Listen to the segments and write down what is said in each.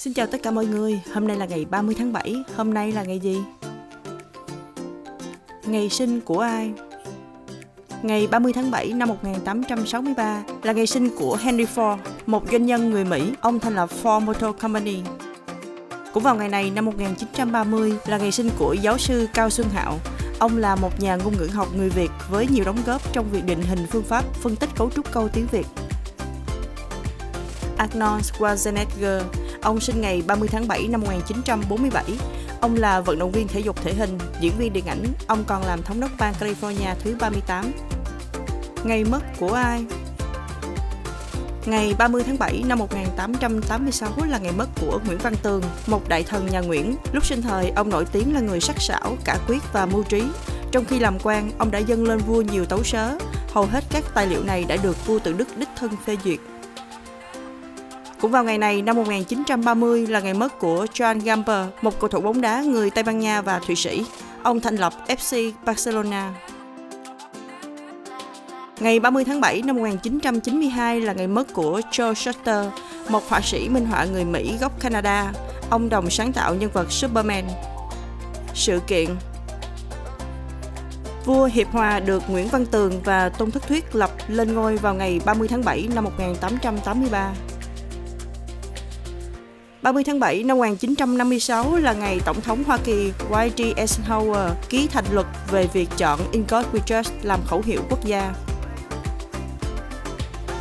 Xin chào tất cả mọi người, hôm nay là ngày 30 tháng 7, hôm nay là ngày gì? Ngày sinh của ai? Ngày 30 tháng 7 năm 1863 là ngày sinh của Henry Ford, một doanh nhân người Mỹ. Ông thành lập Ford Motor Company. Cũng vào ngày này năm 1930 là ngày sinh của giáo sư Cao Xuân Hạo. Ông là một nhà ngôn ngữ học người Việt với nhiều đóng góp trong việc định hình phương pháp phân tích cấu trúc câu tiếng Việt. Arnold Schwarzenegger, ông sinh ngày 30 tháng 7 năm 1947. Ông là vận động viên thể dục thể hình, diễn viên điện ảnh, ông còn làm thống đốc bang California thứ 38. Ngày mất của ai? Ngày 30 tháng 7 năm 1886 là ngày mất của Nguyễn Văn Tường, một đại thần nhà Nguyễn. Lúc sinh thời, ông nổi tiếng là người sắc sảo, cả quyết và mưu trí. Trong khi làm quan, ông đã dâng lên vua nhiều tấu sớ. Hầu hết các tài liệu này đã được vua tự Đức đích thân phê duyệt. Cũng vào ngày này năm 1930 là ngày mất của Joan Gamper, một cầu thủ bóng đá người Tây Ban Nha và Thụy Sĩ. Ông thành lập FC Barcelona. Ngày 30 tháng 7 năm 1992 là ngày mất của Joe Shuster, một họa sĩ minh họa người Mỹ gốc Canada. Ông đồng sáng tạo nhân vật Superman. Sự kiện Vua Hiệp Hòa được Nguyễn Văn Tường và Tôn Thất Thuyết lập lên ngôi vào ngày 30 tháng 7 năm 1883. 30 tháng 7 năm 1956 là ngày Tổng thống Hoa Kỳ Y.G. Eisenhower ký thành luật về việc chọn In God We Trust làm khẩu hiệu quốc gia.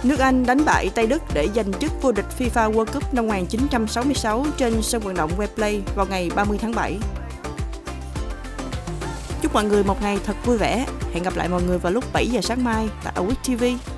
Nước Anh đánh bại Tây Đức để giành chức vô địch FIFA World Cup năm 1966 trên sân vận động Wembley vào ngày 30 tháng 7. Chúc mọi người một ngày thật vui vẻ. Hẹn gặp lại mọi người vào lúc 7 giờ sáng mai tại Awit TV.